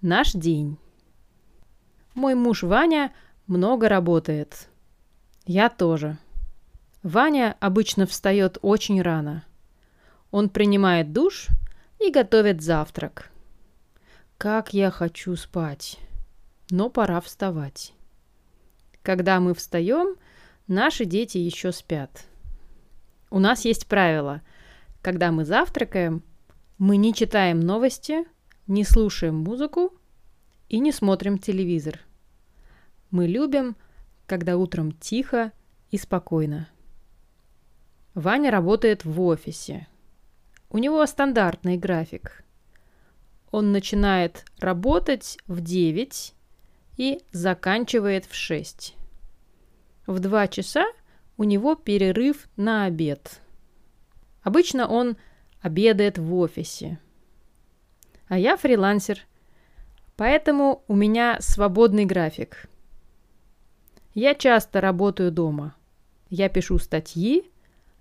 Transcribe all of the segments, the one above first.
Наш день. Мой муж Ваня много работает. Я тоже. Ваня обычно встает очень рано. Он принимает душ и готовит завтрак. Как я хочу спать. Но пора вставать. Когда мы встаем, наши дети еще спят. У нас есть правило. Когда мы завтракаем, мы не читаем новости – не слушаем музыку и не смотрим телевизор. Мы любим, когда утром тихо и спокойно. Ваня работает в офисе. У него стандартный график. Он начинает работать в 9 и заканчивает в 6. В 2 часа у него перерыв на обед. Обычно он обедает в офисе – а я фрилансер. Поэтому у меня свободный график. Я часто работаю дома. Я пишу статьи,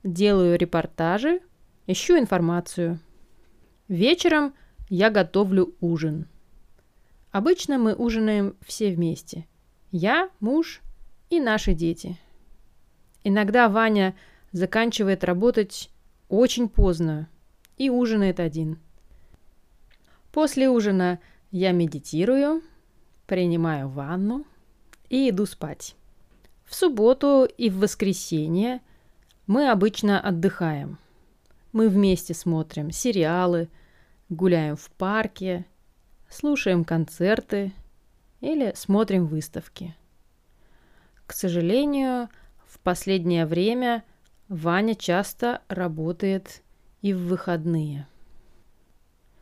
делаю репортажи, ищу информацию. Вечером я готовлю ужин. Обычно мы ужинаем все вместе. Я, муж и наши дети. Иногда Ваня заканчивает работать очень поздно и ужинает один – После ужина я медитирую, принимаю ванну и иду спать. В субботу и в воскресенье мы обычно отдыхаем. Мы вместе смотрим сериалы, гуляем в парке, слушаем концерты или смотрим выставки. К сожалению, в последнее время Ваня часто работает и в выходные –